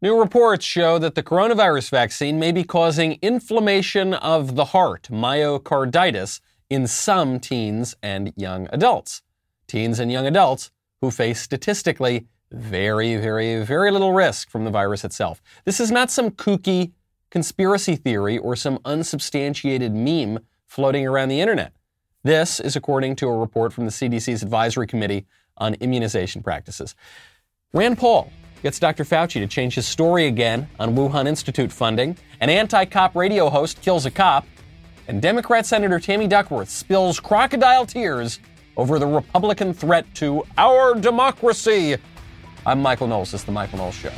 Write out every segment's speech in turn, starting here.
New reports show that the coronavirus vaccine may be causing inflammation of the heart, myocarditis, in some teens and young adults. Teens and young adults who face statistically very, very, very little risk from the virus itself. This is not some kooky conspiracy theory or some unsubstantiated meme floating around the internet. This is according to a report from the CDC's Advisory Committee on Immunization Practices. Rand Paul gets Dr. Fauci to change his story again on Wuhan Institute funding. An anti cop radio host kills a cop. And Democrat Senator Tammy Duckworth spills crocodile tears over the Republican threat to our democracy. I'm Michael Knowles. This is The Michael Knowles Show.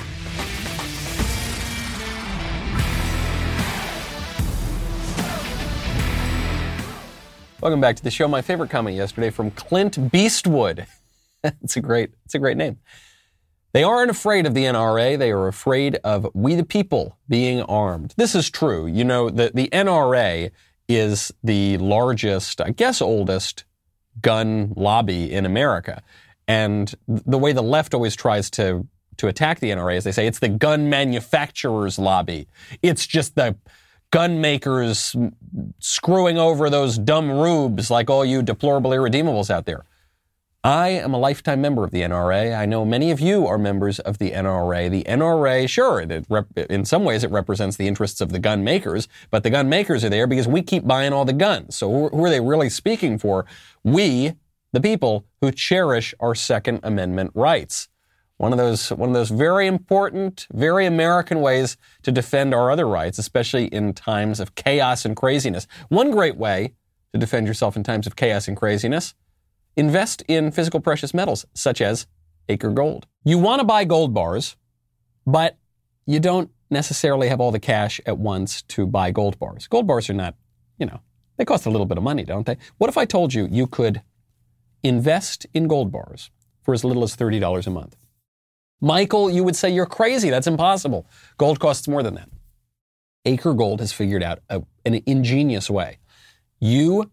Welcome back to the show. My favorite comment yesterday from Clint Beastwood. it's a great, it's a great name. They aren't afraid of the NRA. They are afraid of we the people being armed. This is true. You know, the, the NRA is the largest, I guess, oldest gun lobby in America. And the way the left always tries to, to attack the NRA is they say it's the gun manufacturers lobby. It's just the gun makers screwing over those dumb rubes like all you deplorable irredeemables out there. I am a lifetime member of the NRA. I know many of you are members of the NRA. The NRA, sure, rep- in some ways it represents the interests of the gun makers, but the gun makers are there because we keep buying all the guns. So who, who are they really speaking for? We, the people who cherish our Second Amendment rights. One of those, one of those very important, very American ways to defend our other rights, especially in times of chaos and craziness. One great way to defend yourself in times of chaos and craziness, invest in physical precious metals such as Acre Gold. You want to buy gold bars, but you don't necessarily have all the cash at once to buy gold bars. Gold bars are not, you know, they cost a little bit of money, don't they? What if I told you you could invest in gold bars for as little as $30 a month? Michael, you would say you're crazy. That's impossible. Gold costs more than that. Acre Gold has figured out a, an ingenious way. You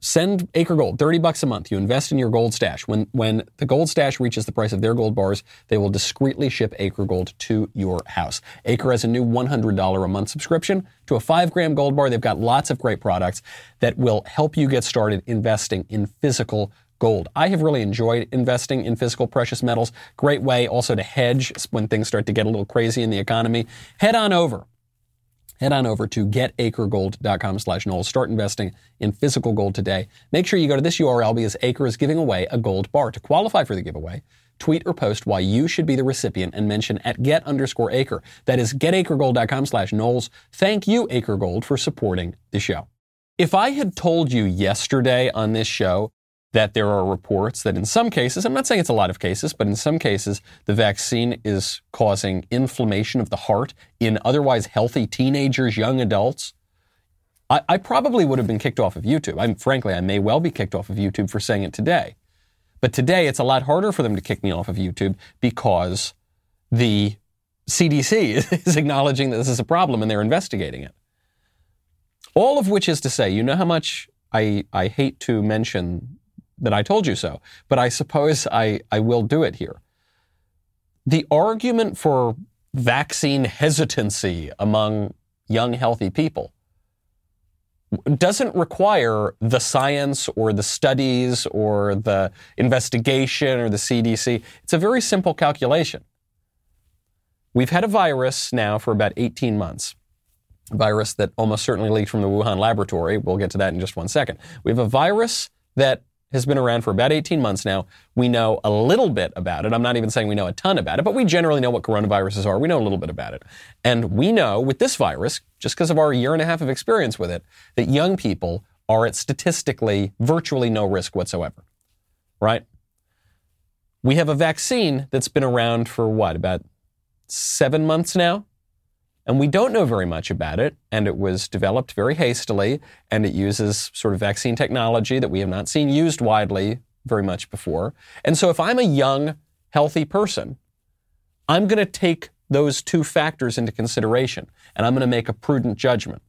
send Acre Gold 30 bucks a month. You invest in your gold stash. When, when the gold stash reaches the price of their gold bars, they will discreetly ship Acre Gold to your house. Acre has a new $100 a month subscription to a five gram gold bar. They've got lots of great products that will help you get started investing in physical gold. I have really enjoyed investing in physical precious metals. Great way also to hedge when things start to get a little crazy in the economy. Head on over. Head on over to getacregold.com slash Knowles. Start investing in physical gold today. Make sure you go to this URL because Acre is giving away a gold bar. To qualify for the giveaway, tweet or post why you should be the recipient and mention at get underscore acre. That is getacregold.com slash Knowles. Thank you, Acre Gold, for supporting the show. If I had told you yesterday on this show that there are reports that in some cases, I'm not saying it's a lot of cases, but in some cases, the vaccine is causing inflammation of the heart in otherwise healthy teenagers, young adults. I, I probably would have been kicked off of YouTube. I'm frankly, I may well be kicked off of YouTube for saying it today. But today, it's a lot harder for them to kick me off of YouTube because the CDC is acknowledging that this is a problem and they're investigating it. All of which is to say, you know how much I, I hate to mention that I told you so, but I suppose I, I will do it here. The argument for vaccine hesitancy among young, healthy people doesn't require the science or the studies or the investigation or the CDC. It's a very simple calculation. We've had a virus now for about 18 months. A virus that almost certainly leaked from the Wuhan laboratory. We'll get to that in just one second. We have a virus that has been around for about 18 months now. We know a little bit about it. I'm not even saying we know a ton about it, but we generally know what coronaviruses are. We know a little bit about it. And we know with this virus, just because of our year and a half of experience with it, that young people are at statistically virtually no risk whatsoever. Right? We have a vaccine that's been around for what, about seven months now? And we don't know very much about it, and it was developed very hastily, and it uses sort of vaccine technology that we have not seen used widely very much before. And so if I'm a young, healthy person, I'm going to take those two factors into consideration, and I'm going to make a prudent judgment.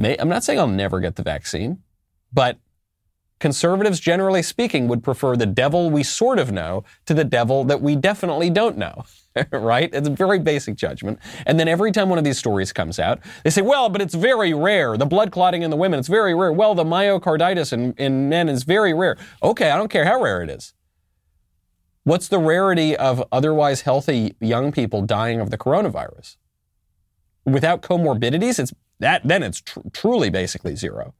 I'm not saying I'll never get the vaccine, but conservatives, generally speaking, would prefer the devil we sort of know to the devil that we definitely don't know. right? It's a very basic judgment. And then every time one of these stories comes out, they say, well, but it's very rare. The blood clotting in the women, it's very rare. Well, the myocarditis in, in men is very rare. Okay, I don't care how rare it is. What's the rarity of otherwise healthy young people dying of the coronavirus? Without comorbidities, it's that then it's tr- truly basically zero.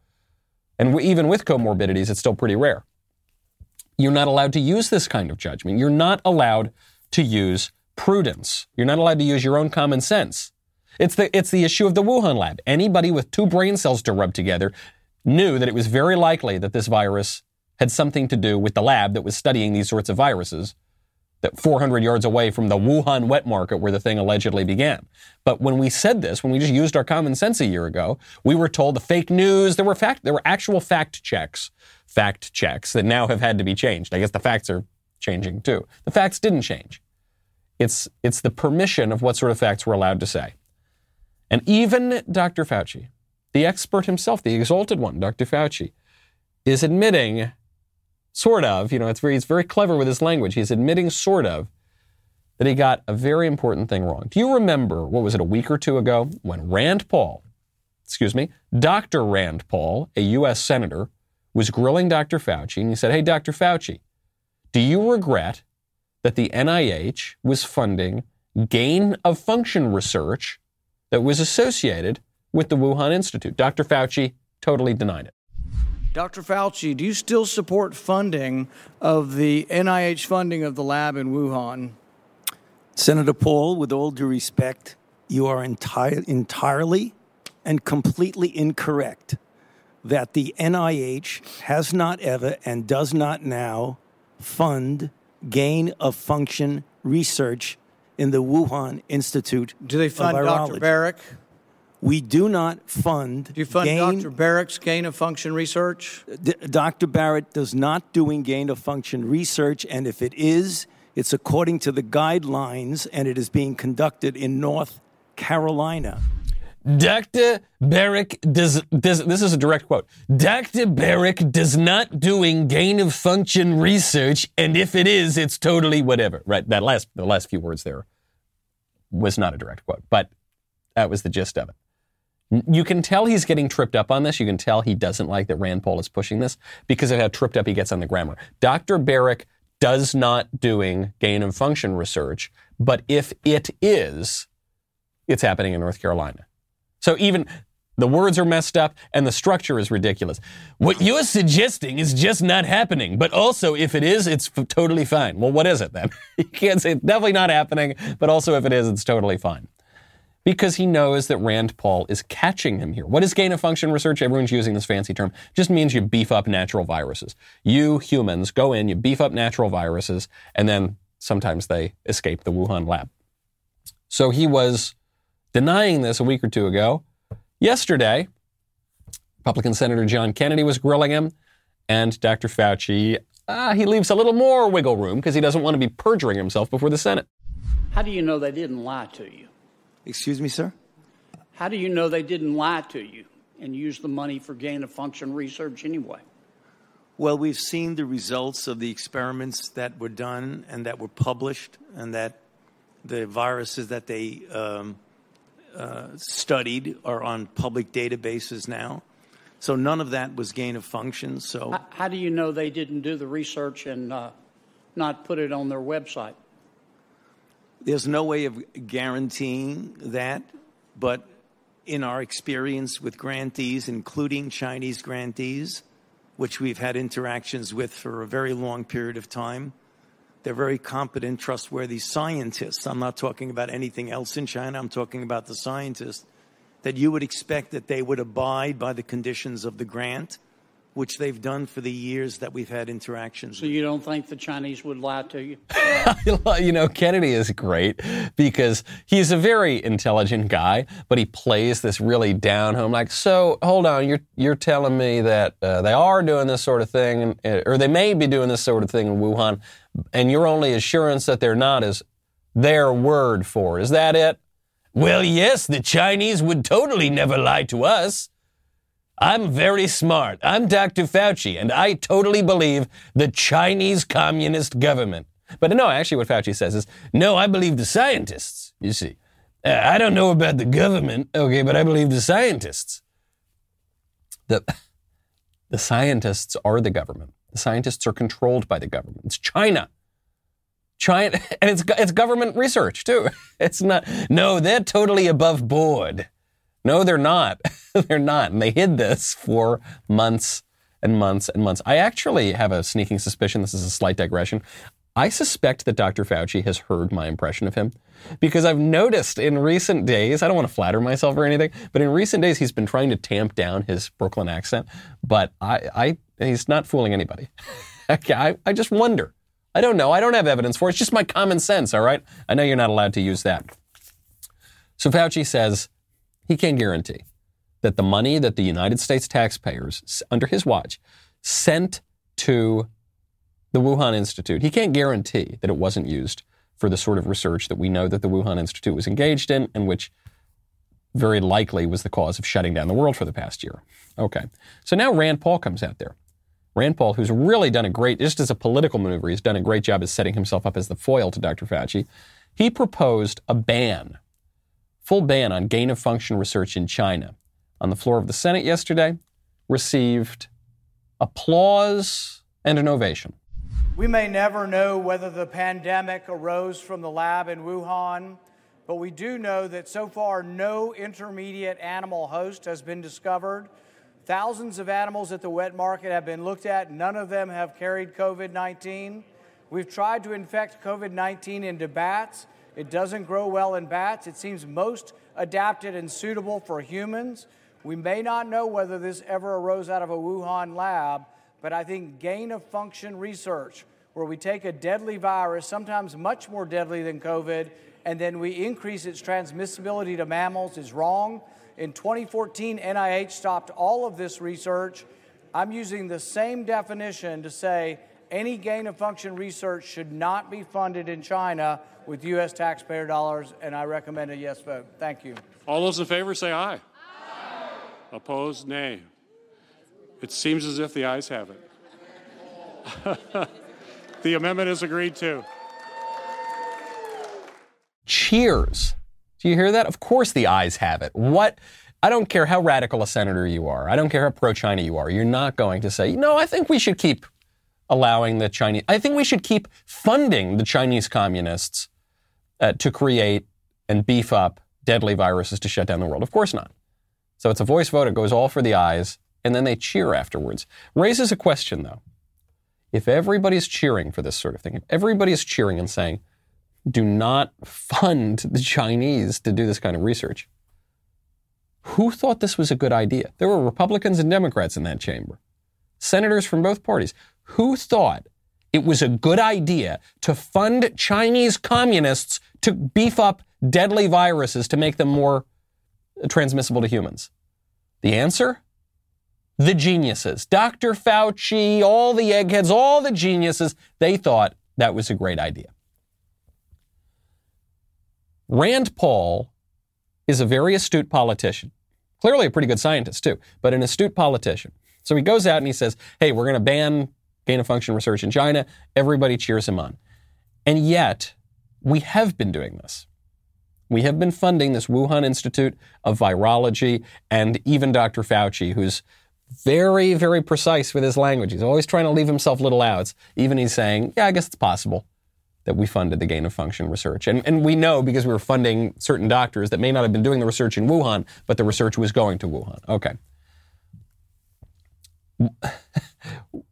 And even with comorbidities, it's still pretty rare. You're not allowed to use this kind of judgment. You're not allowed to use prudence. You're not allowed to use your own common sense. It's the, it's the issue of the Wuhan lab. Anybody with two brain cells to rub together knew that it was very likely that this virus had something to do with the lab that was studying these sorts of viruses that 400 yards away from the Wuhan wet market where the thing allegedly began. But when we said this, when we just used our common sense a year ago, we were told the fake news, there were fact, there were actual fact checks, fact checks that now have had to be changed. I guess the facts are changing too. The facts didn't change. It's, it's the permission of what sort of facts we're allowed to say. And even Dr. Fauci, the expert himself, the exalted one, Dr. Fauci, is admitting, sort of, you know, it's very, he's very clever with his language. He's admitting, sort of, that he got a very important thing wrong. Do you remember, what was it, a week or two ago, when Rand Paul, excuse me, Dr. Rand Paul, a U.S. Senator, was grilling Dr. Fauci, and he said, Hey, Dr. Fauci, do you regret that the NIH was funding gain of function research that was associated with the Wuhan Institute. Dr. Fauci totally denied it. Dr. Fauci, do you still support funding of the NIH funding of the lab in Wuhan? Senator Paul, with all due respect, you are enti- entirely and completely incorrect that the NIH has not ever and does not now fund gain of function research in the Wuhan Institute. Do they fund Dr. Baric? We do not fund. Do you fund gain, Dr. Baric's gain of function research? D- Dr. Baric does not doing gain of function research, and if it is, it's according to the guidelines, and it is being conducted in North Carolina. Dr. Baric does, does, this is a direct quote. Dr. Baric does not doing gain of function research, and if it is, it's totally whatever. Right? That last, the last few words there was not a direct quote, but that was the gist of it. You can tell he's getting tripped up on this. You can tell he doesn't like that Rand Paul is pushing this because of how tripped up he gets on the grammar. Dr. Baric does not doing gain of function research, but if it is, it's happening in North Carolina. So even the words are messed up and the structure is ridiculous. What you're suggesting is just not happening. But also, if it is, it's f- totally fine. Well, what is it then? you can't say it's definitely not happening, but also if it is, it's totally fine. Because he knows that Rand Paul is catching him here. What is gain of function research? Everyone's using this fancy term. Just means you beef up natural viruses. You humans go in, you beef up natural viruses, and then sometimes they escape the Wuhan lab. So he was denying this a week or two ago. Yesterday, Republican Senator John Kennedy was grilling him, and Dr. Fauci, uh, he leaves a little more wiggle room because he doesn't want to be perjuring himself before the Senate. How do you know they didn't lie to you? Excuse me, sir? How do you know they didn't lie to you and use the money for gain of function research anyway? Well, we've seen the results of the experiments that were done and that were published, and that the viruses that they um, uh, studied are on public databases now. So none of that was gain of function. So How, how do you know they didn't do the research and uh, not put it on their website? there's no way of guaranteeing that, but in our experience with grantees, including Chinese grantees, which we've had interactions with for a very long period of time, they're very competent, trustworthy scientists. I'm not talking about anything else in China. I'm talking about the scientists that you would expect that they would abide by the conditions of the grant, which they've done for the years that we've had interactions. So you don't think the Chinese would lie to you? you know, Kennedy is great because he's a very intelligent guy, but he plays this really down home. Like, so hold on, you're you're telling me that uh, they are doing this sort of thing, uh, or they may be doing this sort of thing in Wuhan, and your only assurance that they're not is their word for. Is that it? Well, yes, the Chinese would totally never lie to us. I'm very smart. I'm Dr. Fauci, and I totally believe the Chinese Communist government. But no, actually, what Fauci says is, no, I believe the scientists, you see. Uh, I don't know about the government, okay, but I believe the scientists. The, the scientists are the government. The scientists are controlled by the government. It's China. China, and it's, it's government research too. It's not, no, they're totally above board. No, they're not. they're not. And they hid this for months and months and months. I actually have a sneaking suspicion, this is a slight digression. I suspect that Dr. Fauci has heard my impression of him because I've noticed in recent days, I don't want to flatter myself or anything, but in recent days he's been trying to tamp down his Brooklyn accent, but I, I he's not fooling anybody. I, I just wonder. I don't know. I don't have evidence for it. It's just my common sense, all right? I know you're not allowed to use that. So Fauci says he can't guarantee that the money that the United States taxpayers, under his watch, sent to the Wuhan Institute, he can't guarantee that it wasn't used for the sort of research that we know that the Wuhan Institute was engaged in and which very likely was the cause of shutting down the world for the past year. Okay. So now Rand Paul comes out there. Rand Paul, who's really done a great, just as a political maneuver, he's done a great job of setting himself up as the foil to Dr. Fauci. He proposed a ban, full ban on gain of function research in China on the floor of the Senate yesterday, received applause and an ovation. We may never know whether the pandemic arose from the lab in Wuhan, but we do know that so far no intermediate animal host has been discovered. Thousands of animals at the wet market have been looked at. None of them have carried COVID 19. We've tried to infect COVID 19 into bats. It doesn't grow well in bats. It seems most adapted and suitable for humans. We may not know whether this ever arose out of a Wuhan lab, but I think gain of function research, where we take a deadly virus, sometimes much more deadly than COVID, and then we increase its transmissibility to mammals, is wrong. In 2014, NIH stopped all of this research. I'm using the same definition to say any gain of function research should not be funded in China with U.S. taxpayer dollars, and I recommend a yes vote. Thank you. All those in favor say aye. aye. Opposed, nay. It seems as if the ayes have it. the amendment is agreed to. Cheers. Do you hear that? Of course the ayes have it. What? I don't care how radical a senator you are. I don't care how pro China you are. You're not going to say, no, I think we should keep allowing the Chinese, I think we should keep funding the Chinese communists uh, to create and beef up deadly viruses to shut down the world. Of course not. So it's a voice vote. It goes all for the ayes and then they cheer afterwards. Raises a question, though. If everybody's cheering for this sort of thing, if everybody's cheering and saying, do not fund the Chinese to do this kind of research, who thought this was a good idea? There were Republicans and Democrats in that chamber, senators from both parties. Who thought it was a good idea to fund Chinese communists to beef up deadly viruses to make them more transmissible to humans? The answer? the geniuses, Dr. Fauci, all the eggheads, all the geniuses, they thought that was a great idea. Rand Paul is a very astute politician, clearly a pretty good scientist too, but an astute politician. So he goes out and he says, hey, we're going to ban gain of function research in China. Everybody cheers him on. And yet, we have been doing this. We have been funding this Wuhan Institute of Virology and even Dr. Fauci, who's very, very precise with his language. He's always trying to leave himself little outs. Even he's saying, yeah, I guess it's possible that we funded the gain of function research. And, and we know because we were funding certain doctors that may not have been doing the research in Wuhan, but the research was going to Wuhan. Okay.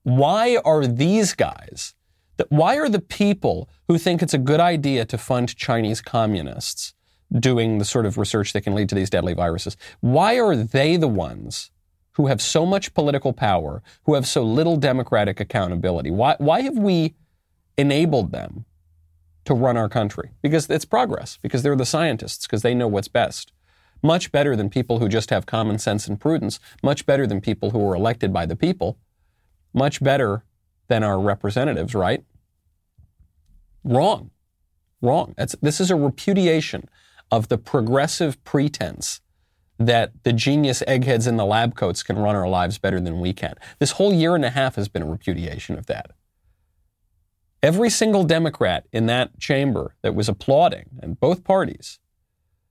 why are these guys, why are the people who think it's a good idea to fund Chinese communists doing the sort of research that can lead to these deadly viruses, why are they the ones who have so much political power, who have so little democratic accountability? Why, why have we enabled them to run our country? Because it's progress, because they're the scientists, because they know what's best. Much better than people who just have common sense and prudence, much better than people who are elected by the people, much better than our representatives, right? Wrong. Wrong. That's, this is a repudiation of the progressive pretense that the genius eggheads in the lab coats can run our lives better than we can. This whole year and a half has been a repudiation of that. Every single Democrat in that chamber that was applauding, and both parties,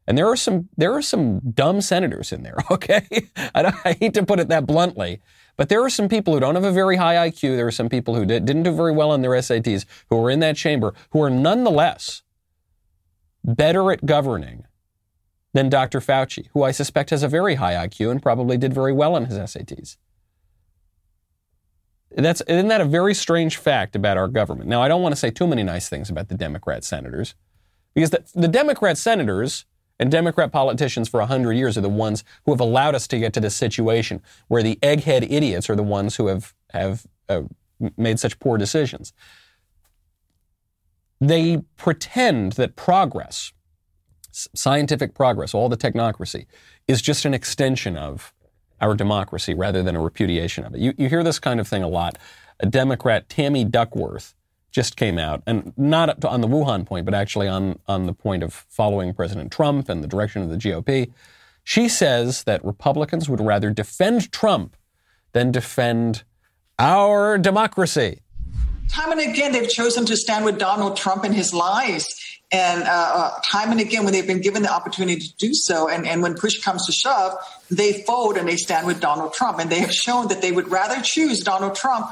and there are some there are some dumb senators in there. Okay, I, I, hate to put it that bluntly, but there are some people who don't have a very high IQ. There are some people who did, didn't do very well on their SATs who are in that chamber who are nonetheless better at governing than Dr. Fauci, who I suspect has a very high IQ and probably did very well on his SATs. That's isn't that a very strange fact about our government? Now, I don't want to say too many nice things about the Democrat senators, because the, the Democrat senators and Democrat politicians for 100 years are the ones who have allowed us to get to this situation where the egghead idiots are the ones who have, have uh, made such poor decisions. They pretend that progress, scientific progress, all the technocracy, is just an extension of our democracy rather than a repudiation of it. You, you hear this kind of thing a lot. A Democrat, Tammy Duckworth, just came out, and not on the Wuhan point, but actually on, on the point of following President Trump and the direction of the GOP. She says that Republicans would rather defend Trump than defend our democracy. Time and again, they've chosen to stand with Donald Trump and his lies. And uh, uh, time and again, when they've been given the opportunity to do so, and, and when push comes to shove, they fold and they stand with Donald Trump. And they have shown that they would rather choose Donald Trump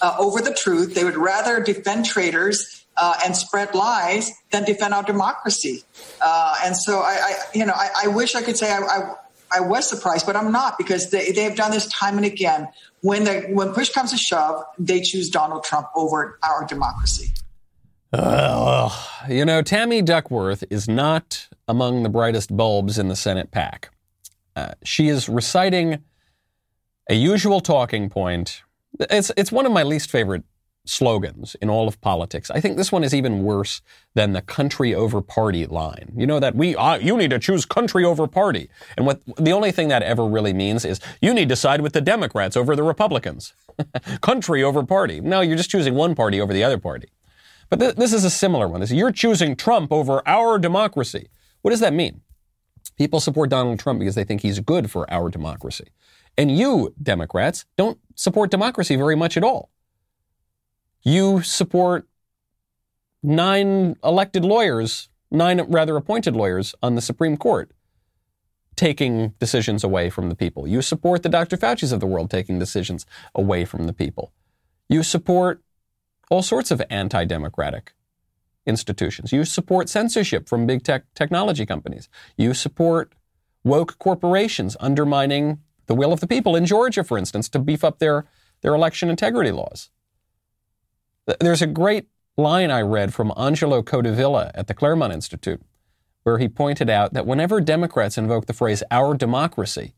uh, over the truth. They would rather defend traitors uh, and spread lies than defend our democracy. Uh, and so, I, I, you know, I, I, wish I could say I, I, I, was surprised, but I'm not because they, they have done this time and again. When the when push comes to shove, they choose Donald Trump over our democracy. Uh, you know, Tammy Duckworth is not among the brightest bulbs in the Senate pack. Uh, she is reciting a usual talking point it's, it's one of my least favorite slogans in all of politics. I think this one is even worse than the country over party line. You know that we uh, you need to choose country over party. And what the only thing that ever really means is you need to side with the Democrats over the Republicans. country over party. No, you're just choosing one party over the other party. But th- this is a similar one. This, you're choosing Trump over our democracy. What does that mean? People support Donald Trump because they think he's good for our democracy. And you, Democrats, don't support democracy very much at all. You support nine elected lawyers, nine rather appointed lawyers on the Supreme Court taking decisions away from the people. You support the Dr. Fauci's of the world taking decisions away from the people. You support all sorts of anti democratic institutions. You support censorship from big tech technology companies. You support woke corporations undermining the will of the people in Georgia, for instance, to beef up their, their election integrity laws. There's a great line I read from Angelo Codevilla at the Claremont Institute, where he pointed out that whenever Democrats invoke the phrase our democracy,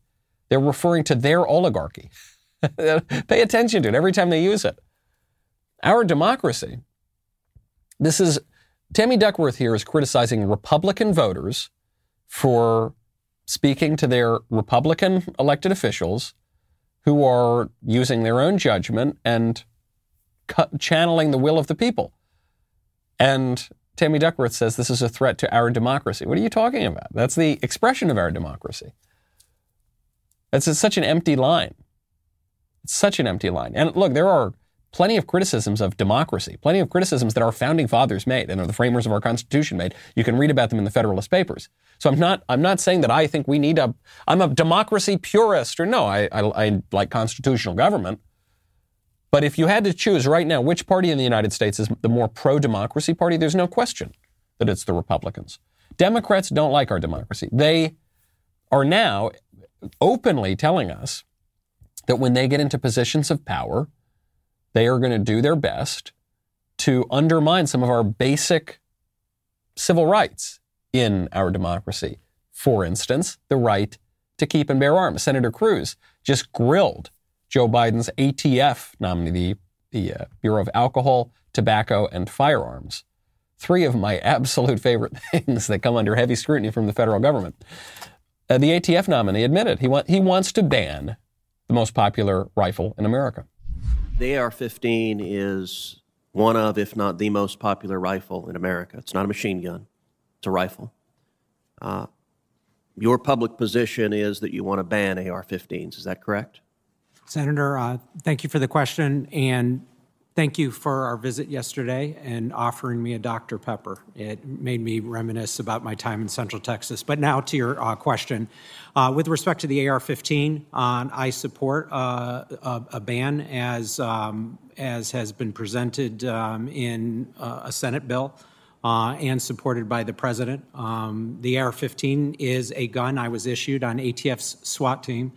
they're referring to their oligarchy. Pay attention to it every time they use it. Our democracy. This is Tammy Duckworth here is criticizing Republican voters for speaking to their Republican elected officials who are using their own judgment and channeling the will of the people. And Tammy Duckworth says this is a threat to our democracy. What are you talking about? That's the expression of our democracy. It's such an empty line. It's such an empty line. And look, there are plenty of criticisms of democracy, plenty of criticisms that our founding fathers made and the framers of our Constitution made. You can read about them in the Federalist Papers. So I'm not, I'm not saying that I think we need a, I'm a democracy purist or no, I, I, I like constitutional government. But if you had to choose right now which party in the United States is the more pro democracy party, there's no question that it's the Republicans. Democrats don't like our democracy. They are now openly telling us that when they get into positions of power, they are going to do their best to undermine some of our basic civil rights in our democracy. For instance, the right to keep and bear arms. Senator Cruz just grilled Joe Biden's ATF nominee, the, the uh, Bureau of Alcohol, Tobacco, and Firearms. Three of my absolute favorite things that come under heavy scrutiny from the federal government. Uh, the ATF nominee admitted he, he wants to ban the most popular rifle in America. The AR 15 is one of, if not the most popular rifle in America. It's not a machine gun, it's a rifle. Uh, your public position is that you want to ban AR 15s. Is that correct? Senator, uh, thank you for the question. And thank you for our visit yesterday and offering me a Dr. Pepper. It made me reminisce about my time in Central Texas. But now to your uh, question. Uh, with respect to the AR 15, uh, I support uh, a, a, ban as, um, as has been presented um, in uh, a Senate bill. Uh, and supported by the president. Um, the AR 15 is a gun I was issued on ATF's SWAT team,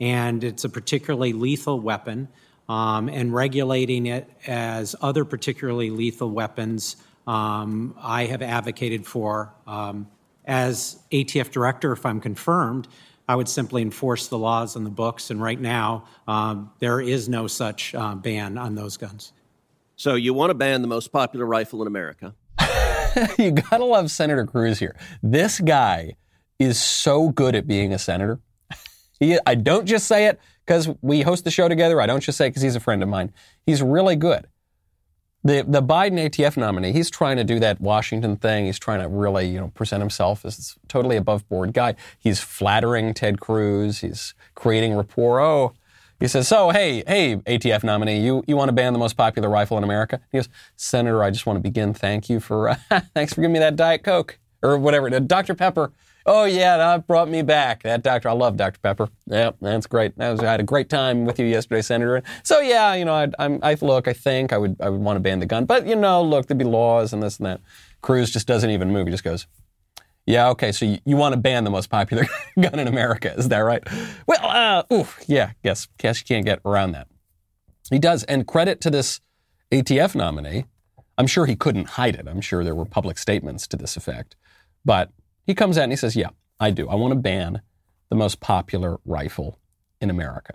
and it's a particularly lethal weapon um, and regulating it as other particularly lethal weapons, um, I have advocated for. Um, as ATF director, if I'm confirmed, I would simply enforce the laws on the books. And right now, um, there is no such uh, ban on those guns. So you want to ban the most popular rifle in America? you gotta love Senator Cruz here. This guy is so good at being a senator. He, I don't just say it because we host the show together. I don't just say it because he's a friend of mine. He's really good. The the Biden ATF nominee, he's trying to do that Washington thing. He's trying to really, you know, present himself as a totally above board guy. He's flattering Ted Cruz. He's creating rapport. Oh, he says, so hey, hey, ATF nominee, you, you want to ban the most popular rifle in America? He goes, Senator, I just want to begin. Thank you for uh, thanks for giving me that Diet Coke or whatever, Dr. Pepper. Oh yeah, that brought me back. That doctor, I love Dr. Pepper. Yeah, that's great. That was, I had a great time with you yesterday, Senator. So yeah, you know, I, I'm, I look, I think I would, I would want to ban the gun, but you know, look, there'd be laws and this and that. Cruz just doesn't even move. He just goes, yeah, okay. So you, you want to ban the most popular gun in America? Is that right? Well, uh, oof, yeah. Guess, guess you can't get around that. He does, and credit to this ATF nominee. I'm sure he couldn't hide it. I'm sure there were public statements to this effect, but he comes out and he says, Yeah, I do. I want to ban the most popular rifle in America.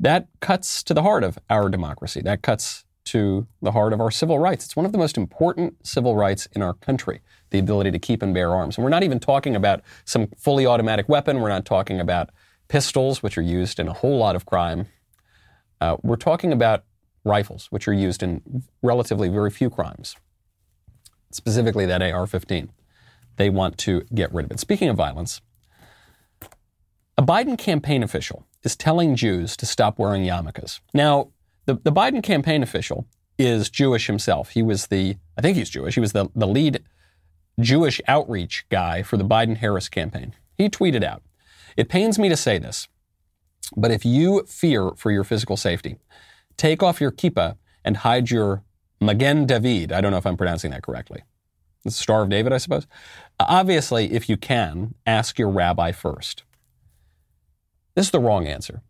That cuts to the heart of our democracy. That cuts to the heart of our civil rights. It's one of the most important civil rights in our country, the ability to keep and bear arms. And we're not even talking about some fully automatic weapon. We're not talking about pistols, which are used in a whole lot of crime. Uh, we're talking about rifles, which are used in relatively very few crimes, specifically that AR 15 they want to get rid of it. Speaking of violence, a Biden campaign official is telling Jews to stop wearing yarmulkes. Now, the, the Biden campaign official is Jewish himself. He was the, I think he's Jewish, he was the, the lead Jewish outreach guy for the Biden Harris campaign. He tweeted out, It pains me to say this, but if you fear for your physical safety, take off your kippah and hide your Magen David. I don't know if I'm pronouncing that correctly. The Star of David, I suppose. Uh, obviously, if you can, ask your rabbi first. This is the wrong answer.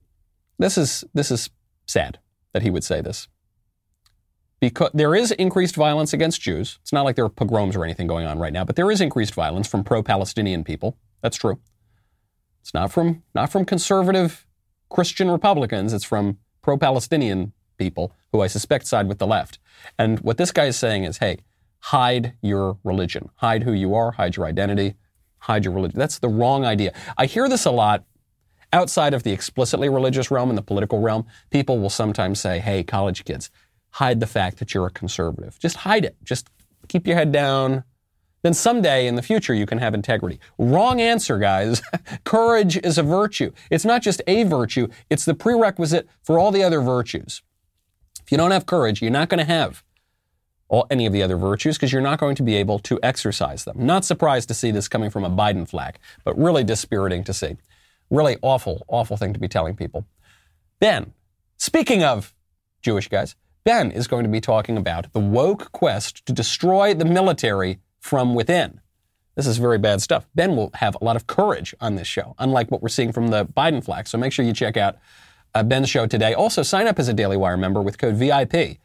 This is, this is sad that he would say this. Because there is increased violence against Jews. It's not like there are pogroms or anything going on right now, but there is increased violence from pro-Palestinian people. That's true. It's not from not from conservative Christian Republicans. It's from pro-Palestinian people who I suspect side with the left. And what this guy is saying is, hey, hide your religion. Hide who you are, hide your identity, hide your religion. That's the wrong idea. I hear this a lot outside of the explicitly religious realm and the political realm. People will sometimes say, hey, college kids, hide the fact that you're a conservative. Just hide it. Just keep your head down. Then someday in the future you can have integrity. Wrong answer, guys. Courage is a virtue. It's not just a virtue, it's the prerequisite for all the other virtues. If you don't have courage, you're not going to have all, any of the other virtues because you're not going to be able to exercise them. Not surprised to see this coming from a Biden flag, but really dispiriting to see. Really awful, awful thing to be telling people. Ben, speaking of Jewish guys, Ben is going to be talking about the woke quest to destroy the military from within. This is very bad stuff. Ben will have a lot of courage on this show, unlike what we're seeing from the Biden flag. So make sure you check out uh, Ben's show today. Also, sign up as a Daily Wire member with code VIP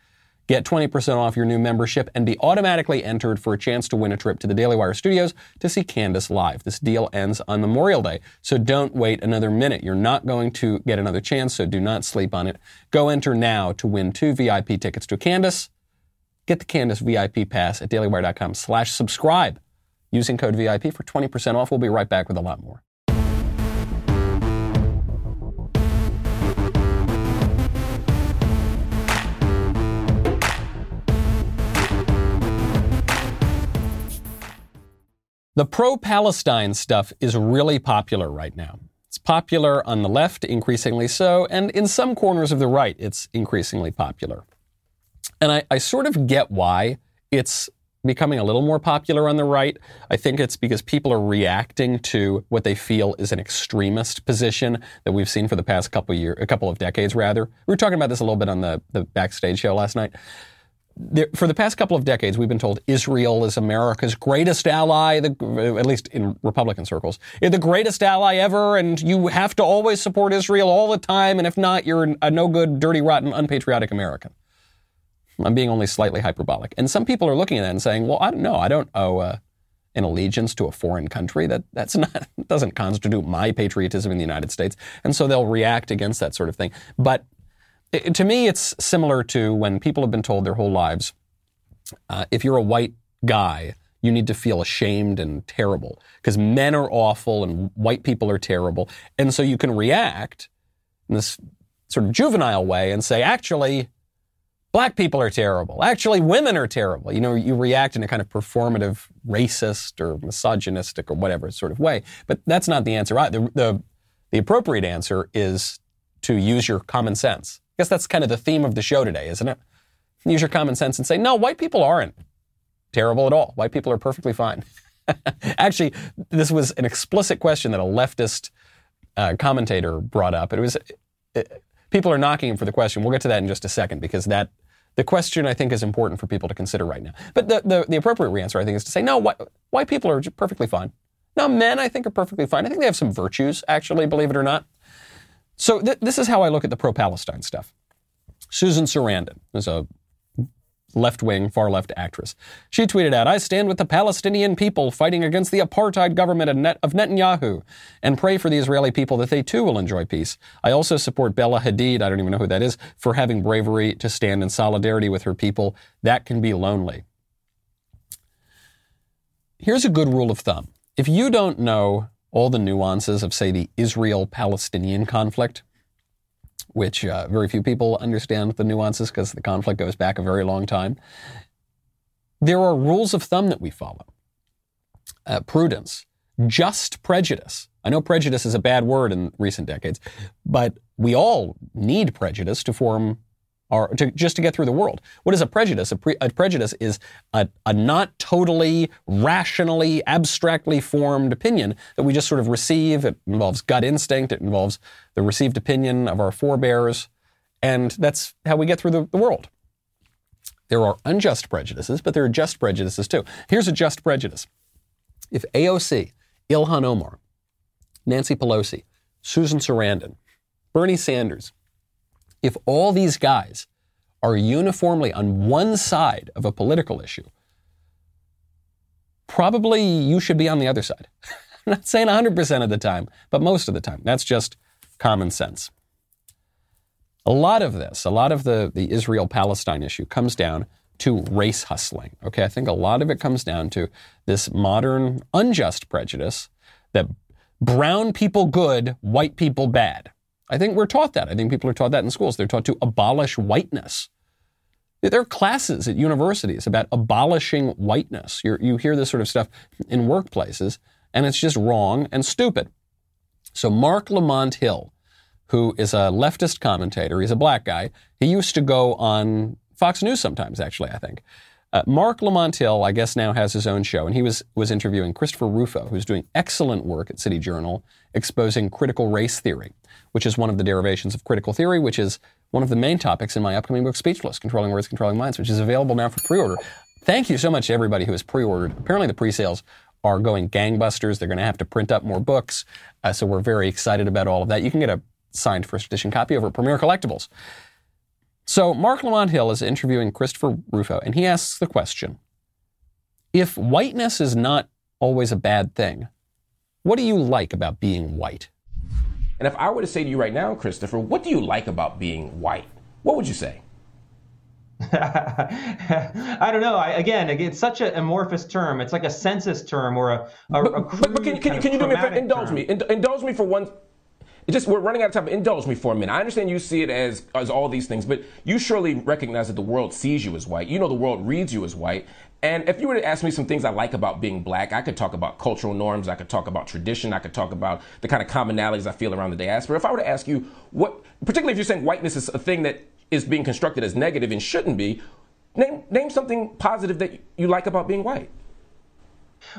Get 20% off your new membership and be automatically entered for a chance to win a trip to the Daily Wire studios to see Candace live. This deal ends on Memorial Day, so don't wait another minute. You're not going to get another chance, so do not sleep on it. Go enter now to win two VIP tickets to Candace. Get the Candace VIP pass at dailywire.com slash subscribe using code VIP for 20% off. We'll be right back with a lot more. The pro Palestine stuff is really popular right now. It's popular on the left, increasingly so, and in some corners of the right, it's increasingly popular. And I, I sort of get why it's becoming a little more popular on the right. I think it's because people are reacting to what they feel is an extremist position that we've seen for the past couple of years, a couple of decades rather. We were talking about this a little bit on the, the backstage show last night. There, for the past couple of decades, we've been told Israel is America's greatest ally, the, at least in Republican circles. The greatest ally ever, and you have to always support Israel all the time, and if not, you're a no good, dirty, rotten, unpatriotic American. I'm being only slightly hyperbolic. And some people are looking at that and saying, well, I don't know. I don't owe uh, an allegiance to a foreign country. That, that's not, doesn't constitute my patriotism in the United States. And so they'll react against that sort of thing. But it, to me, it's similar to when people have been told their whole lives, uh, if you're a white guy, you need to feel ashamed and terrible because men are awful and white people are terrible. And so you can react in this sort of juvenile way and say, actually, black people are terrible. Actually, women are terrible. You know, you react in a kind of performative, racist or misogynistic or whatever sort of way. But that's not the answer. The, the, the appropriate answer is to use your common sense. Guess that's kind of the theme of the show today, isn't it? Use your common sense and say, no, white people aren't terrible at all. White people are perfectly fine. Actually, this was an explicit question that a leftist uh, commentator brought up. It was it, people are knocking him for the question. We'll get to that in just a second because that the question I think is important for people to consider right now. But the, the, the appropriate answer I think is to say no, white people are perfectly fine. Now men I think are perfectly fine. I think they have some virtues actually, believe it or not. So th- this is how I look at the pro-Palestine stuff. Susan Sarandon is a left wing, far left actress. She tweeted out, I stand with the Palestinian people fighting against the apartheid government of Netanyahu and pray for the Israeli people that they too will enjoy peace. I also support Bella Hadid, I don't even know who that is, for having bravery to stand in solidarity with her people. That can be lonely. Here's a good rule of thumb. If you don't know all the nuances of, say, the Israel Palestinian conflict, which uh, very few people understand the nuances because the conflict goes back a very long time. There are rules of thumb that we follow. Uh, prudence, just prejudice. I know prejudice is a bad word in recent decades, but we all need prejudice to form or to, just to get through the world. What is a prejudice? A, pre, a prejudice is a, a, not totally rationally, abstractly formed opinion that we just sort of receive. It involves gut instinct. It involves the received opinion of our forebears. And that's how we get through the, the world. There are unjust prejudices, but there are just prejudices too. Here's a just prejudice. If AOC, Ilhan Omar, Nancy Pelosi, Susan Sarandon, Bernie Sanders, if all these guys are uniformly on one side of a political issue, probably you should be on the other side. I'm not saying 100% of the time, but most of the time. That's just common sense. A lot of this, a lot of the, the Israel Palestine issue comes down to race hustling. Okay, I think a lot of it comes down to this modern unjust prejudice that brown people good, white people bad. I think we're taught that. I think people are taught that in schools. They're taught to abolish whiteness. There are classes at universities about abolishing whiteness. You're, you hear this sort of stuff in workplaces, and it's just wrong and stupid. So, Marc Lamont Hill, who is a leftist commentator, he's a black guy. He used to go on Fox News sometimes, actually, I think. Uh, Lamont Hill, I guess, now has his own show, and he was, was interviewing Christopher Rufo, who's doing excellent work at City Journal exposing critical race theory which is one of the derivations of critical theory, which is one of the main topics in my upcoming book, Speechless Controlling Words, Controlling Minds, which is available now for pre order. Thank you so much to everybody who has pre ordered. Apparently, the pre sales are going gangbusters. They're going to have to print up more books. Uh, so we're very excited about all of that. You can get a signed first edition copy over at Premier Collectibles. So Marc Lamont Hill is interviewing Christopher Rufo, and he asks the question If whiteness is not always a bad thing, what do you like about being white? And if I were to say to you right now, Christopher, what do you like about being white? What would you say? I don't know. I, again, it's such an amorphous term. It's like a census term or a. a, but, a but, but, can, can, you, can you do me a favor? Indulge term. me. Indulge me for one. Just we're running out of time. Indulge me for a minute. I understand you see it as as all these things, but you surely recognize that the world sees you as white. You know the world reads you as white, and if you were to ask me some things I like about being black, I could talk about cultural norms, I could talk about tradition, I could talk about the kind of commonalities I feel around the diaspora. If I were to ask you what, particularly if you're saying whiteness is a thing that is being constructed as negative and shouldn't be, Name name something positive that you like about being white.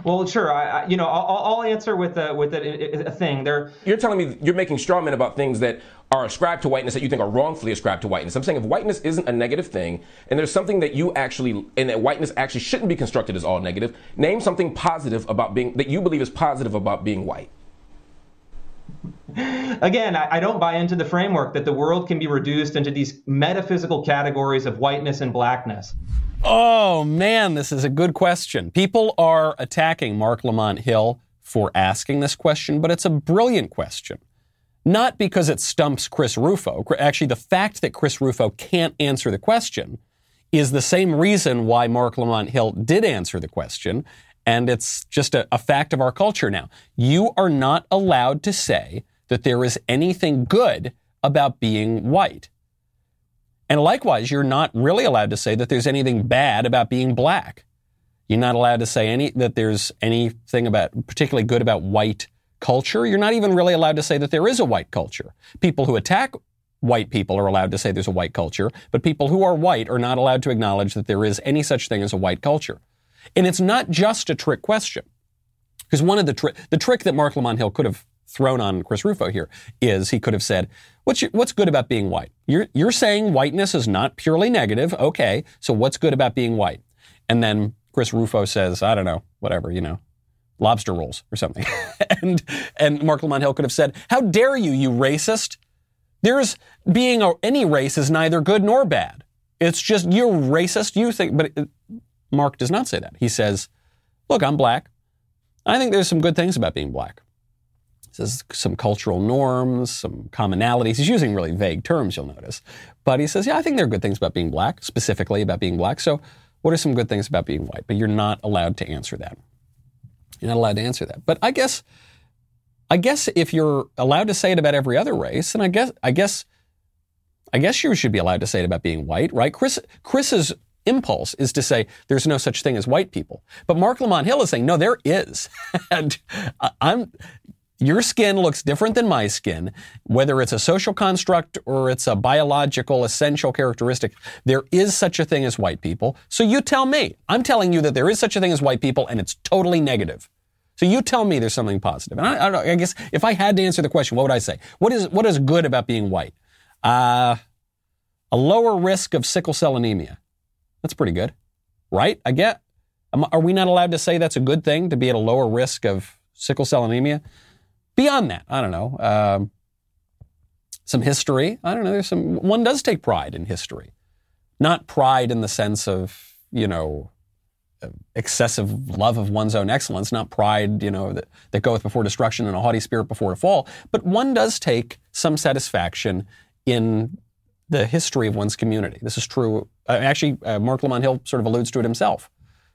Well, sure. I, I you know, I'll, I'll, answer with a with a, a, thing. There. You're telling me you're making straw men about things that are ascribed to whiteness that you think are wrongfully ascribed to whiteness. I'm saying if whiteness isn't a negative thing, and there's something that you actually, and that whiteness actually shouldn't be constructed as all negative, name something positive about being that you believe is positive about being white. Again, I, I, don't buy into the framework that the world can be reduced into these metaphysical categories of whiteness and blackness. Oh, man, this is a good question. People are attacking Marc Lamont Hill for asking this question, but it's a brilliant question. Not because it stumps Chris Rufo. Actually, the fact that Chris Rufo can't answer the question is the same reason why Marc Lamont Hill did answer the question. And it's just a, a fact of our culture now. You are not allowed to say that there is anything good about being white. And likewise, you're not really allowed to say that there's anything bad about being black. You're not allowed to say any that there's anything about particularly good about white culture. You're not even really allowed to say that there is a white culture. People who attack white people are allowed to say there's a white culture, but people who are white are not allowed to acknowledge that there is any such thing as a white culture. And it's not just a trick question. Because one of the tri- the trick that Marc Lamont Hill could have thrown on Chris Rufo here is he could have said, what's, your, what's good about being white? You're, you're saying whiteness is not purely negative. Okay. So what's good about being white? And then Chris Rufo says, I don't know, whatever, you know, lobster rolls or something. and, and Marc Lamont Hill could have said, how dare you, you racist? There's being a, any race is neither good nor bad. It's just you're racist. You think, but it, Marc does not say that. He says, look, I'm black. I think there's some good things about being black. Says some cultural norms, some commonalities. He's using really vague terms, you'll notice. But he says, yeah, I think there are good things about being black, specifically about being black. So what are some good things about being white? But you're not allowed to answer that. You're not allowed to answer that. But I guess, I guess if you're allowed to say it about every other race, then I guess, I guess, I guess you should be allowed to say it about being white, right? Chris, Chris's impulse is to say there's no such thing as white people. But Marc Lamont Hill is saying, no, there is. and I'm, your skin looks different than my skin, whether it's a social construct or it's a biological essential characteristic. There is such a thing as white people. So you tell me. I'm telling you that there is such a thing as white people and it's totally negative. So you tell me there's something positive. And I, I I guess if I had to answer the question, what would I say? What is, what is good about being white? Uh, a lower risk of sickle cell anemia. That's pretty good, right? I get. Are we not allowed to say that's a good thing to be at a lower risk of sickle cell anemia? Beyond that, I don't know. Um, some history. I don't know. There's some. One does take pride in history, not pride in the sense of you know excessive love of one's own excellence, not pride, you know, that, that goeth before destruction and a haughty spirit before a fall. But one does take some satisfaction in the history of one's community. This is true. Uh, actually, uh, Marc Lamont Hill sort of alludes to it himself.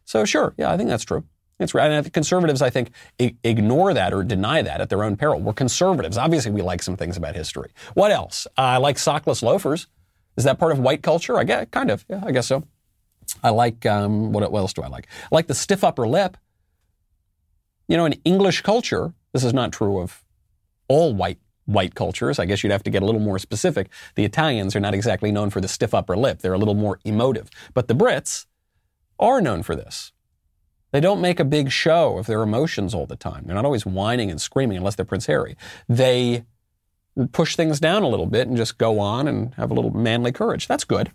So sure, yeah, I think that's true. It's right. And conservatives, I think, ignore that or deny that at their own peril. We're conservatives. Obviously, we like some things about history. What else? Uh, I like sockless loafers. Is that part of white culture? I guess, kind of. Yeah, I guess so. I like, um, what, what else do I like? I like the stiff upper lip. You know, in English culture, this is not true of all white white cultures. I guess you'd have to get a little more specific. The Italians are not exactly known for the stiff upper lip. They're a little more emotive. But the Brits are known for this. They don't make a big show of their emotions all the time. They're not always whining and screaming unless they're Prince Harry. They push things down a little bit and just go on and have a little manly courage. That's good.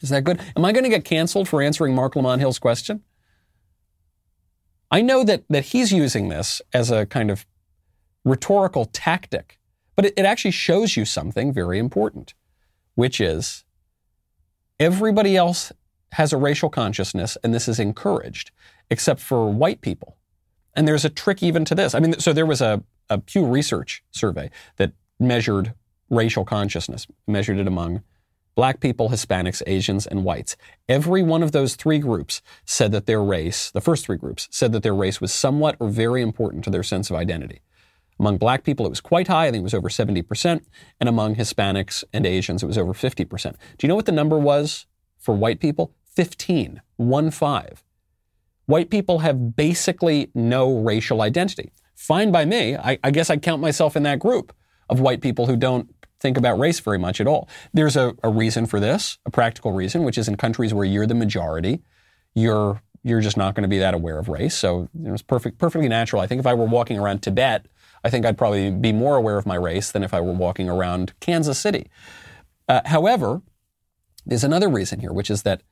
Is that good? Am I going to get canceled for answering Marc Lamont Hill's question? I know that, that he's using this as a kind of rhetorical tactic, but it, it actually shows you something very important, which is everybody else has a racial consciousness, and this is encouraged, except for white people. And there's a trick even to this. I mean, so there was a, a Pew Research survey that measured racial consciousness, measured it among black people, Hispanics, Asians, and whites. Every one of those three groups said that their race, the first three groups, said that their race was somewhat or very important to their sense of identity. Among black people, it was quite high. I think it was over 70%. And among Hispanics and Asians, it was over 50%. Do you know what the number was for white people? 15, one five. White people have basically no racial identity. Fine by me. I, I guess I count myself in that group of white people who don't think about race very much at all. There's a, a reason for this, a practical reason, which is in countries where you're the majority, you're you're just not going to be that aware of race. So you know, it's perfect, perfectly natural. I think if I were walking around Tibet, I think I'd probably be more aware of my race than if I were walking around Kansas City. Uh, however, there's another reason here, which is that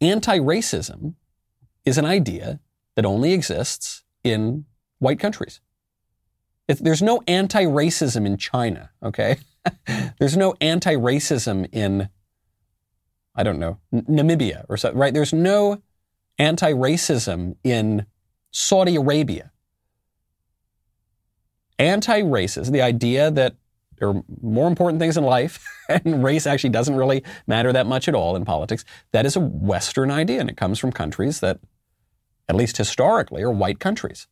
anti-racism is an idea that only exists in white countries. If there's no anti-racism in China, okay? there's no anti-racism in, I don't know, N- Namibia or something, right? There's no anti-racism in Saudi Arabia. Anti-racism, the idea that there are more important things in life, and race actually doesn't really matter that much at all in politics. That is a Western idea, and it comes from countries that, at least historically, are white countries.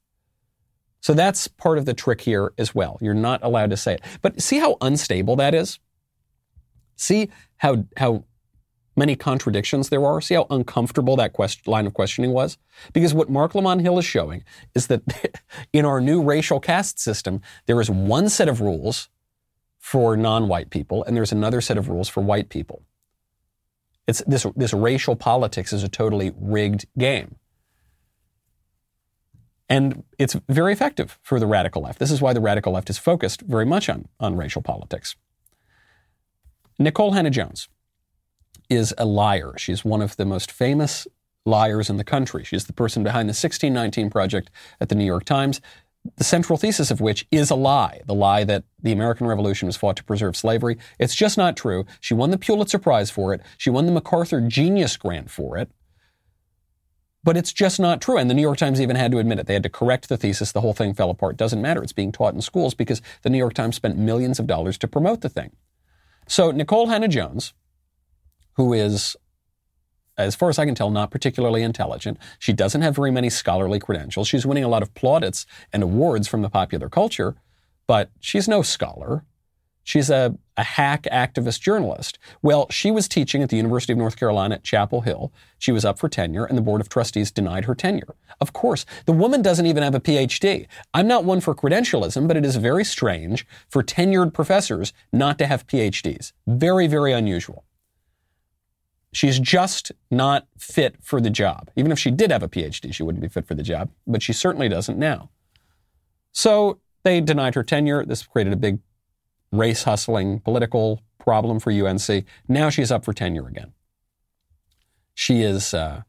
So that's part of the trick here as well. You're not allowed to say it. But see how unstable that is? See how, how many contradictions there are? See how uncomfortable that line of questioning was? Because what Marc Lamont Hill is showing is that in our new racial caste system, there is one set of rules for non-white people, and there's another set of rules for white people. It's this, this racial politics is a totally rigged game. And it's very effective for the radical left. This is why the radical left is focused very much on, on racial politics. Nikole Hannah-Jones is a liar. She's one of the most famous liars in the country. She's the person behind the 1619 Project at the New York Times, the central thesis of which is a lie the lie that the American Revolution was fought to preserve slavery. It's just not true. She won the Pulitzer Prize for it, she won the MacArthur Genius Grant for it. But it's just not true. And the New York Times even had to admit it. They had to correct the thesis. The whole thing fell apart. Doesn't matter. It's being taught in schools because the New York Times spent millions of dollars to promote the thing. So Nikole Hannah-Jones, who is, as far as I can tell, not particularly intelligent. She doesn't have very many scholarly credentials. She's winning a lot of plaudits and awards from the popular culture, but she's no scholar. She's a, a hack activist journalist. Well, she was teaching at the University of North Carolina at Chapel Hill. She was up for tenure, and the Board of Trustees denied her tenure. Of course, the woman doesn't even have a PhD. I'm not one for credentialism, but it is very strange for tenured professors not to have PhDs. Very, very unusual. She's just not fit for the job. Even if she did have a PhD, she wouldn't be fit for the job, but she certainly doesn't now. So they denied her tenure. This created a big race hustling political problem for UNC. Now she's up for tenure again. She is. Uh,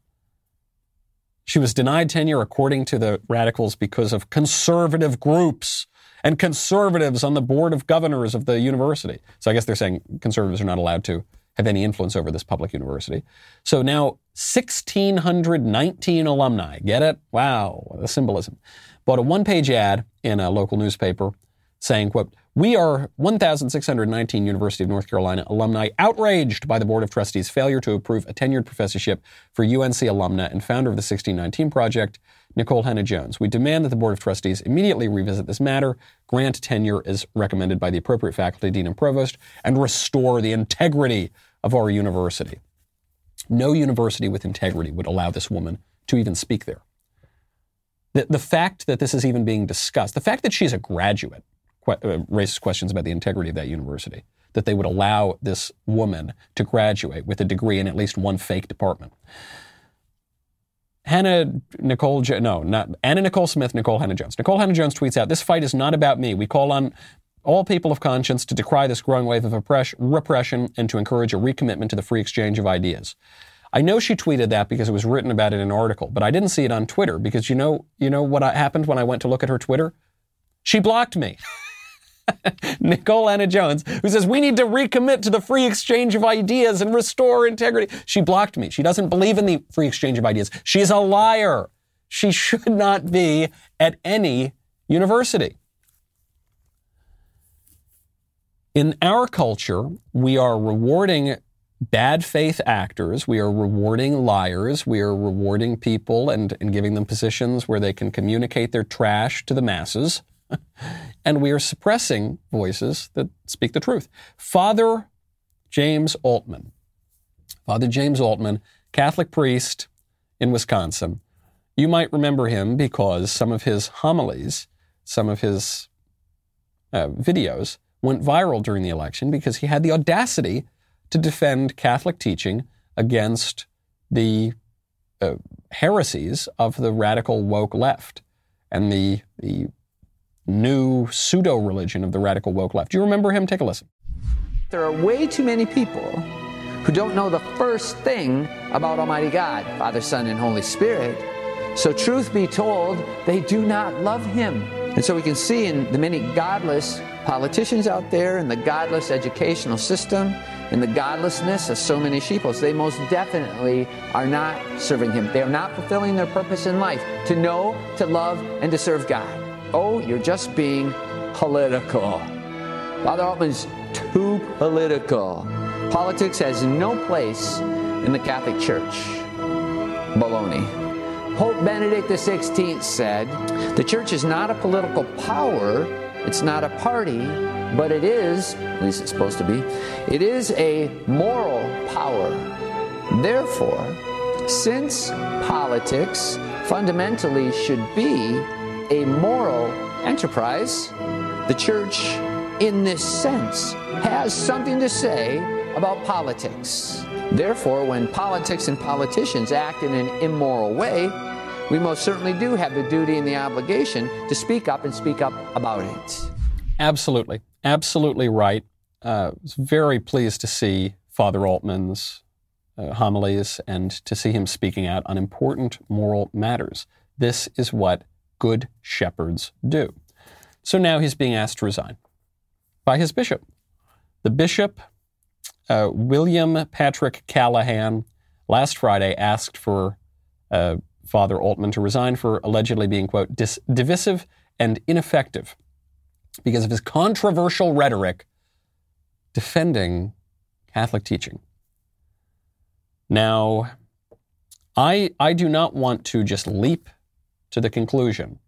she was denied tenure according to the radicals because of conservative groups and conservatives on the board of governors of the university. So I guess they're saying conservatives are not allowed to have any influence over this public university. So now 1,619 alumni. Get it? Wow, the symbolism. Bought a one-page ad in a local newspaper saying, quote, we are 1,619 University of North Carolina alumni outraged by the Board of Trustees' failure to approve a tenured professorship for UNC alumna and founder of the 1619 Project, Nikole Hannah-Jones. We demand that the Board of Trustees immediately revisit this matter, grant tenure as recommended by the appropriate faculty, dean, and provost, and restore the integrity of our university. No university with integrity would allow this woman to even speak there. The, the fact that this is even being discussed, the fact that she's a graduate, uh, raises questions about the integrity of that university. That they would allow this woman to graduate with a degree in at least one fake department. Hannah Nicole, no, not Anna Nicole Smith, Nikole Hannah-Jones. Nikole Hannah-Jones tweets out, This fight is not about me. We call on all people of conscience to decry this growing wave of repression and to encourage a recommitment to the free exchange of ideas. I know she tweeted that because it was written about in an article, but I didn't see it on Twitter because you know, you know what uh, happened when I went to look at her Twitter? She blocked me. Nikole Anna Jones, who says we need to recommit to the free exchange of ideas and restore integrity. She blocked me. She doesn't believe in the free exchange of ideas. She's a liar. She should not be at any university. In our culture, we are rewarding bad faith actors. We are rewarding liars. We are rewarding people and, and giving them positions where they can communicate their trash to the masses. and we are suppressing voices that speak the truth. Father James Altman, Father James Altman, Catholic priest in Wisconsin. You might remember him because some of his homilies, some of his uh, videos went viral during the election because he had the audacity to defend Catholic teaching against the uh, heresies of the radical woke left and the, the new pseudo religion of the radical woke left. Do you remember him? Take a listen. There are way too many people who don't know the first thing about Almighty God, Father, Son, and Holy Spirit. So, truth be told, they do not love Him. And so we can see in the many godless politicians out there, in the godless educational system, in the godlessness of so many sheeples, they most definitely are not serving Him. They are not fulfilling their purpose in life to know, to love, and to serve God. Oh, you're just being political. Father Altman's too political. Politics has no place in the Catholic Church. Baloney. Pope Benedict XVI said, The church is not a political power, it's not a party, but it is, at least it's supposed to be, it is a moral power. Therefore, since politics fundamentally should be a moral enterprise, the church, in this sense, has something to say about politics. Therefore, when politics and politicians act in an immoral way, we most certainly do have the duty and the obligation to speak up and speak up about it. Absolutely. Absolutely right. Uh, was very pleased to see Father Altman's uh, homilies and to see him speaking out on important moral matters. This is what good shepherds do. So now he's being asked to resign by his bishop. The bishop, uh, William Patrick Callahan, last Friday asked for uh, Father Altman to resign for allegedly being, quote, dis- divisive and ineffective because of his controversial rhetoric defending Catholic teaching. Now, I, I do not want to just leap to the conclusion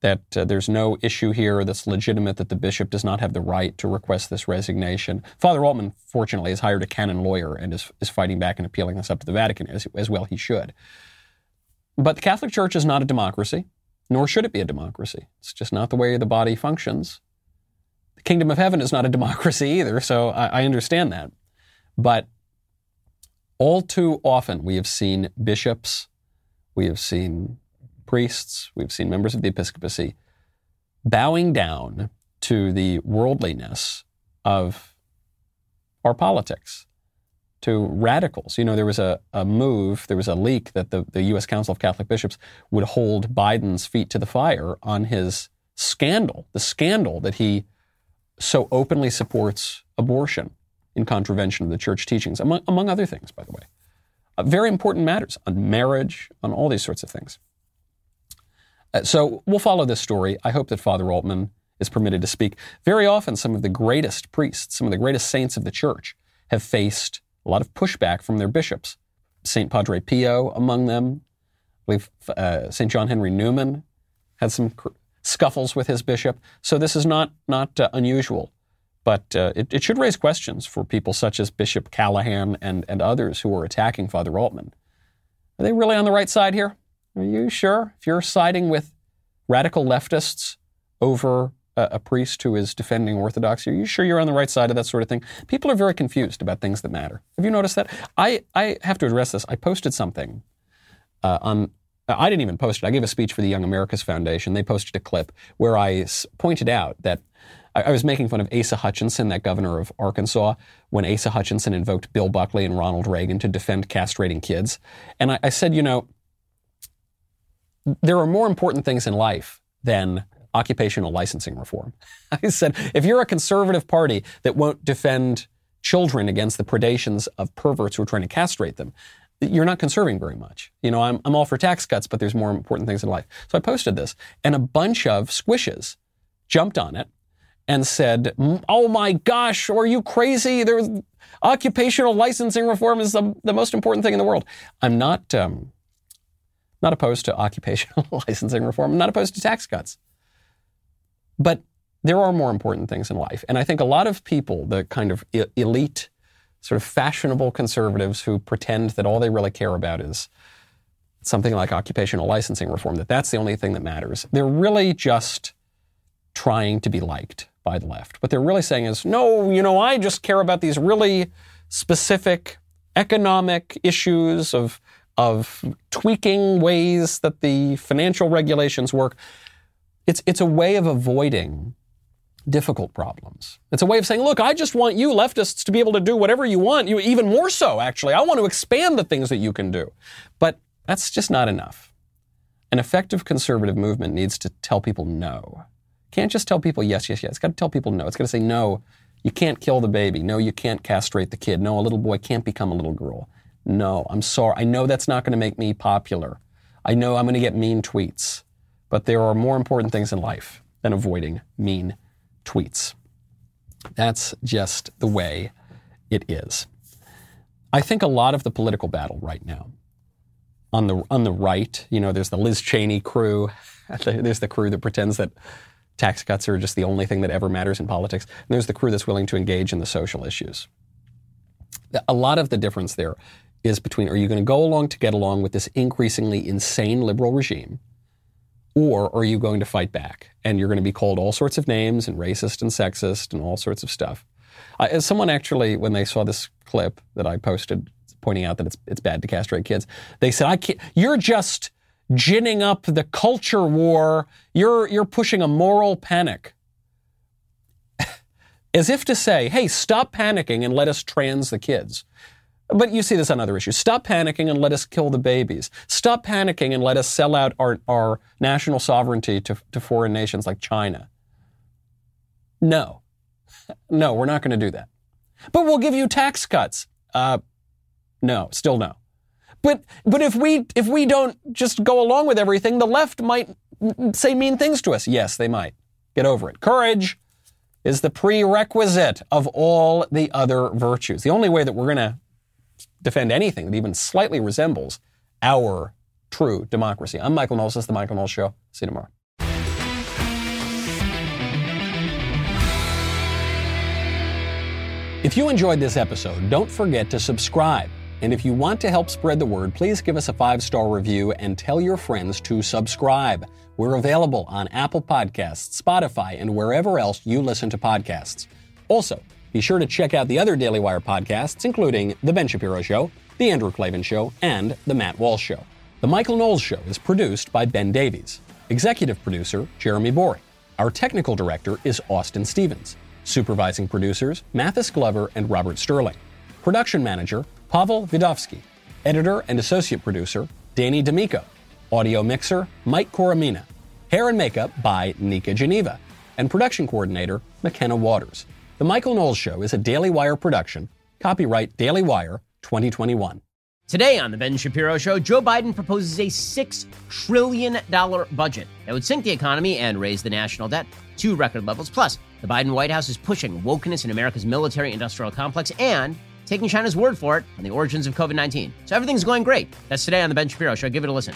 that uh, there's no issue here that's legitimate, that the bishop does not have the right to request this resignation. Father Altman, fortunately, has hired a canon lawyer and is, is fighting back and appealing this up to the Vatican, as, as well he should. But the Catholic Church is not a democracy, nor should it be a democracy. It's just not the way the body functions. The kingdom of heaven is not a democracy either, so I, I understand that. But all too often, we have seen bishops, we have seen priests, we've seen members of the episcopacy bowing down to the worldliness of our politics, to radicals. You know, there was a, a move, there was a leak that the, the U.S. Council of Catholic Bishops would hold Biden's feet to the fire on his scandal, the scandal that he so openly supports abortion in contravention of the church teachings, among, among other things, by the way. Uh, very important matters on marriage, on all these sorts of things. Uh, so we'll follow this story. I hope that Father Altman is permitted to speak. Very often, some of the greatest priests, some of the greatest saints of the church, have faced a lot of pushback from their bishops. St. Padre Pio among them. I believe uh, St. John Henry Newman had some cr- scuffles with his bishop. So this is not, not uh, unusual. But uh, it, it, should raise questions for people such as Bishop Callahan and, and others who are attacking Father Altman. Are they really on the right side here? Are you sure? If you're siding with radical leftists over a, a priest who is defending orthodoxy, are you sure you're on the right side of that sort of thing? People are very confused about things that matter. Have you noticed that? I, I have to address this. I posted something uh, on I didn't even post it. I gave a speech for the Young Americas Foundation. They posted a clip where I pointed out that I was making fun of Asa Hutchinson, that governor of Arkansas, when Asa Hutchinson invoked Bill Buckley and Ronald Reagan to defend castrating kids. And I, I said, you know, there are more important things in life than occupational licensing reform. I said, if you're a conservative party that won't defend children against the predations of perverts who are trying to castrate them, you're not conserving very much. You know, I'm, I'm all for tax cuts, but there's more important things in life. So I posted this, and a bunch of squishes jumped on it and said, "Oh my gosh, are you crazy? There's occupational licensing reform is the, the most important thing in the world." I'm not um, not opposed to occupational licensing reform. I'm not opposed to tax cuts. But there are more important things in life. And I think a lot of people, the kind of elite, sort of fashionable conservatives who pretend that all they really care about is something like occupational licensing reform, that that's the only thing that matters, they're really just trying to be liked by the left. What they're really saying is, no, you know, I just care about these really specific economic issues of, of tweaking ways that the financial regulations work. It's, it's a way of avoiding difficult problems. It's a way of saying, look, I just want you leftists to be able to do whatever you want, you even more so actually. I want to expand the things that you can do. But that's just not enough. An effective conservative movement needs to tell people no. Can't just tell people yes, yes, yes. It's got to tell people no. It's got to say no, you can't kill the baby. No, you can't castrate the kid. No, a little boy can't become a little girl. No, I'm sorry. I know that's not going to make me popular. I know I'm going to get mean tweets. But there are more important things in life than avoiding mean tweets. That's just the way it is. I think a lot of the political battle right now on the on the right, you know, there's the Liz Cheney crew, there's the crew that pretends that tax cuts are just the only thing that ever matters in politics. And there's the crew that's willing to engage in the social issues. A lot of the difference there is between are you going to go along to get along with this increasingly insane liberal regime or are you going to fight back? And you're going to be called all sorts of names and racist and sexist and all sorts of stuff. Uh, someone actually, when they saw this clip that I posted pointing out that it's, it's bad to castrate kids, they said, I can't, you're just ginning up the culture war. You're, you're pushing a moral panic. As if to say, hey, stop panicking and let us trans the kids. But you see this on other issues. Stop panicking and let us kill the babies. Stop panicking and let us sell out our, our national sovereignty to, to foreign nations like China. No. No, we're not going to do that. But we'll give you tax cuts. Uh, no, still no. But but if we if we don't just go along with everything, the left might say mean things to us. Yes, they might. Get over it. Courage is the prerequisite of all the other virtues. The only way that we're going to defend anything that even slightly resembles our true democracy. I'm Michael Knowles. This is The Michael Knowles Show. See you tomorrow. If you enjoyed this episode, don't forget to subscribe. And if you want to help spread the word, please give us a five star review and tell your friends to subscribe. We're available on Apple Podcasts, Spotify, and wherever else you listen to podcasts. Also, be sure to check out the other Daily Wire podcasts, including The Ben Shapiro Show, The Andrew Klavan Show, and The Matt Walsh Show. The Michael Knowles Show is produced by Ben Davies. Executive producer, Jeremy Boring. Our technical director is Austin Stevens. Supervising producers, Mathis Glover and Robert Sterling. Production manager, Pavel Vidovsky. Editor and associate producer, Danny D'Amico. Audio mixer, Mike Coromina. Hair and makeup by Nika Geneva. And production coordinator, McKenna Waters. The Michael Knowles Show is a Daily Wire production. Copyright Daily Wire 2021. Today on The Ben Shapiro Show, Joe Biden proposes a $6 trillion budget that would sink the economy and raise the national debt to record levels. Plus, the Biden White House is pushing wokeness in America's military industrial complex and taking China's word for it on the origins of COVID 19. So everything's going great. That's today on The Ben Shapiro Show. Give it a listen.